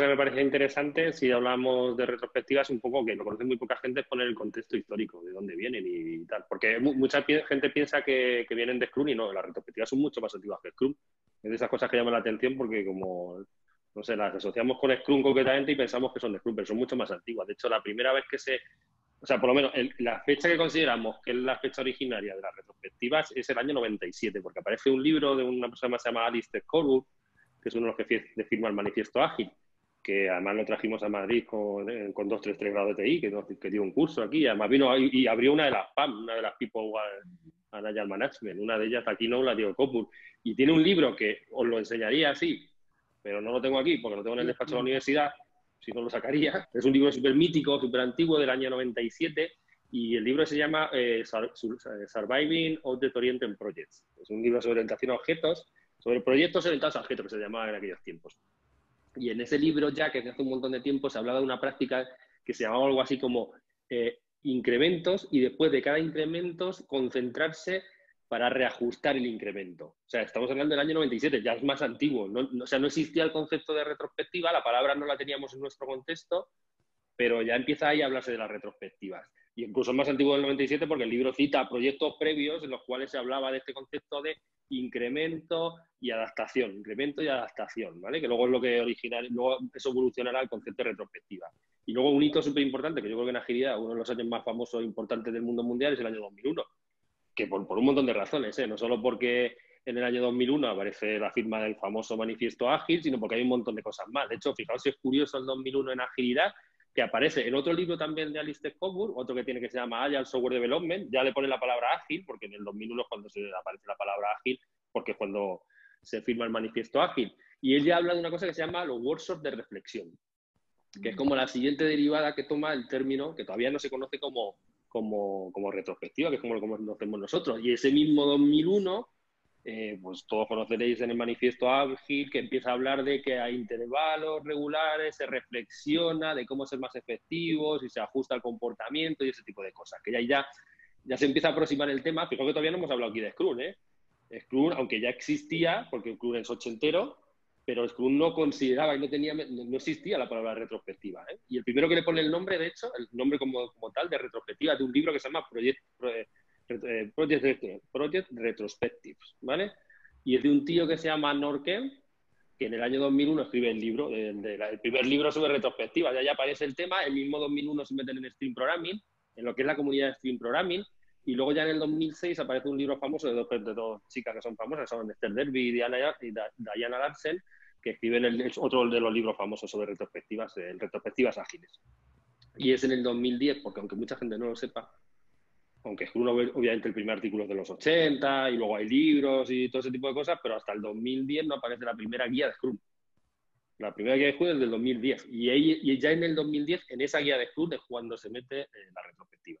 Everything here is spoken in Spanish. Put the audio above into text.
que me parece interesante, si hablamos de retrospectivas, un poco que lo conoce muy poca gente, es poner el contexto histórico, de dónde vienen y, tal. Porque mucha gente piensa que, vienen de Scrum y no, las retrospectivas son mucho más antiguas que Scrum. Es de esas cosas que llaman la atención porque como, no sé, las asociamos con Scrum concretamente y pensamos que son de Scrum, pero son mucho más antiguas. De hecho, la primera vez que se... O sea, por lo menos la fecha que consideramos que es la fecha originaria de las retrospectivas es el año 97, porque aparece un libro de una persona que se llama Alistair Corbett, que es uno de los que firma el manifiesto ágil, que además lo trajimos a Madrid con, eh, con 233 grados de TI, que, que dio un curso aquí, además vino y, abrió una de las PAM, una de las People Agile Management, una de ellas aquí no la dio Copur, y tiene un libro que os lo enseñaría así, pero no lo tengo aquí porque lo tengo en el despacho de la universidad, si no lo sacaría. Es un libro súper mítico, súper antiguo, del año 97, y el libro se llama eh, Surviving Object Oriented Projects. Es un libro sobre orientación a objetos, sobre proyectos orientados a objetos, que se llamaba en aquellos tiempos. Y en ese libro ya, que hace un montón de tiempo, se hablaba de una práctica que se llamaba algo así como eh, incrementos y después de cada incremento concentrarse para reajustar el incremento. O sea, estamos hablando del año 97, ya es más antiguo. o sea, no existía el concepto de retrospectiva, la palabra no la teníamos en nuestro contexto, pero ya empieza ahí a hablarse de las retrospectivas. Y incluso más antiguo del 97 porque el libro cita proyectos previos en los cuales se hablaba de este concepto de incremento y adaptación, incremento y adaptación, ¿vale? Que luego es lo que original, luego eso evolucionará al concepto de retrospectiva. Y luego un hito súper importante, que yo creo que en agilidad, uno de los años más famosos e importantes del mundo mundial es el año 2001, que por, un montón de razones, ¿eh? no solo porque en el año 2001 aparece la firma del famoso manifiesto ágil, sino porque hay un montón de cosas más. De hecho, fijaos si es curioso el 2001 en agilidad, que aparece en otro libro también de Alistair Coburn, otro que tiene que se llama Agile Software Development, ya le pone la palabra ágil, porque en el 2001 es cuando se aparece la palabra ágil, porque es cuando se firma el manifiesto ágil. Y él ya habla de una cosa que se llama los workshops de reflexión, que es como la siguiente derivada que toma el término, que todavía no se conoce como, como, como retrospectiva, que es como lo conocemos nosotros. Y ese mismo 2001 eh, pues todos conoceréis en el manifiesto ágil que empieza a hablar de que hay intervalos regulares, se reflexiona de cómo ser más efectivos y se ajusta el comportamiento y ese tipo de cosas. Que ya, ya, ya se empieza a aproximar el tema. Fijaos que todavía no hemos hablado aquí de Scrum, ¿eh? Scrum, aunque ya existía, porque Scrum es ochentero, pero Scrum no consideraba y no tenía, no existía la palabra retrospectiva. ¿eh? Y el primero que le pone el nombre, de hecho, el nombre como, como tal de retrospectiva de un libro que se llama Project, eh, project, project Retrospectives, ¿vale? Y es de un tío que se llama Norken, que en el año 2001 escribe el libro, el primer libro sobre retrospectivas. Ya, aparece el tema, el mismo 2001 se meten en Stream Programming, en lo que es la comunidad de Stream Programming, y luego ya en el 2006 aparece un libro famoso de dos, de dos chicas que son famosas, son Esther Derby y Diana, Diana Larsen, que escriben el, otro de los libros famosos sobre retrospectivas, eh, retrospectivas ágiles. Y es en el 2010, porque aunque mucha gente no lo sepa, aunque Scrum obviamente el primer artículo es de los 80 y luego hay libros y todo ese tipo de cosas, pero hasta el 2010 no aparece la primera guía de Scrum. La primera guía de Scrum es del 2010 y, y ya en el 2010, en esa guía de Scrum es cuando se mete eh, la retrospectiva.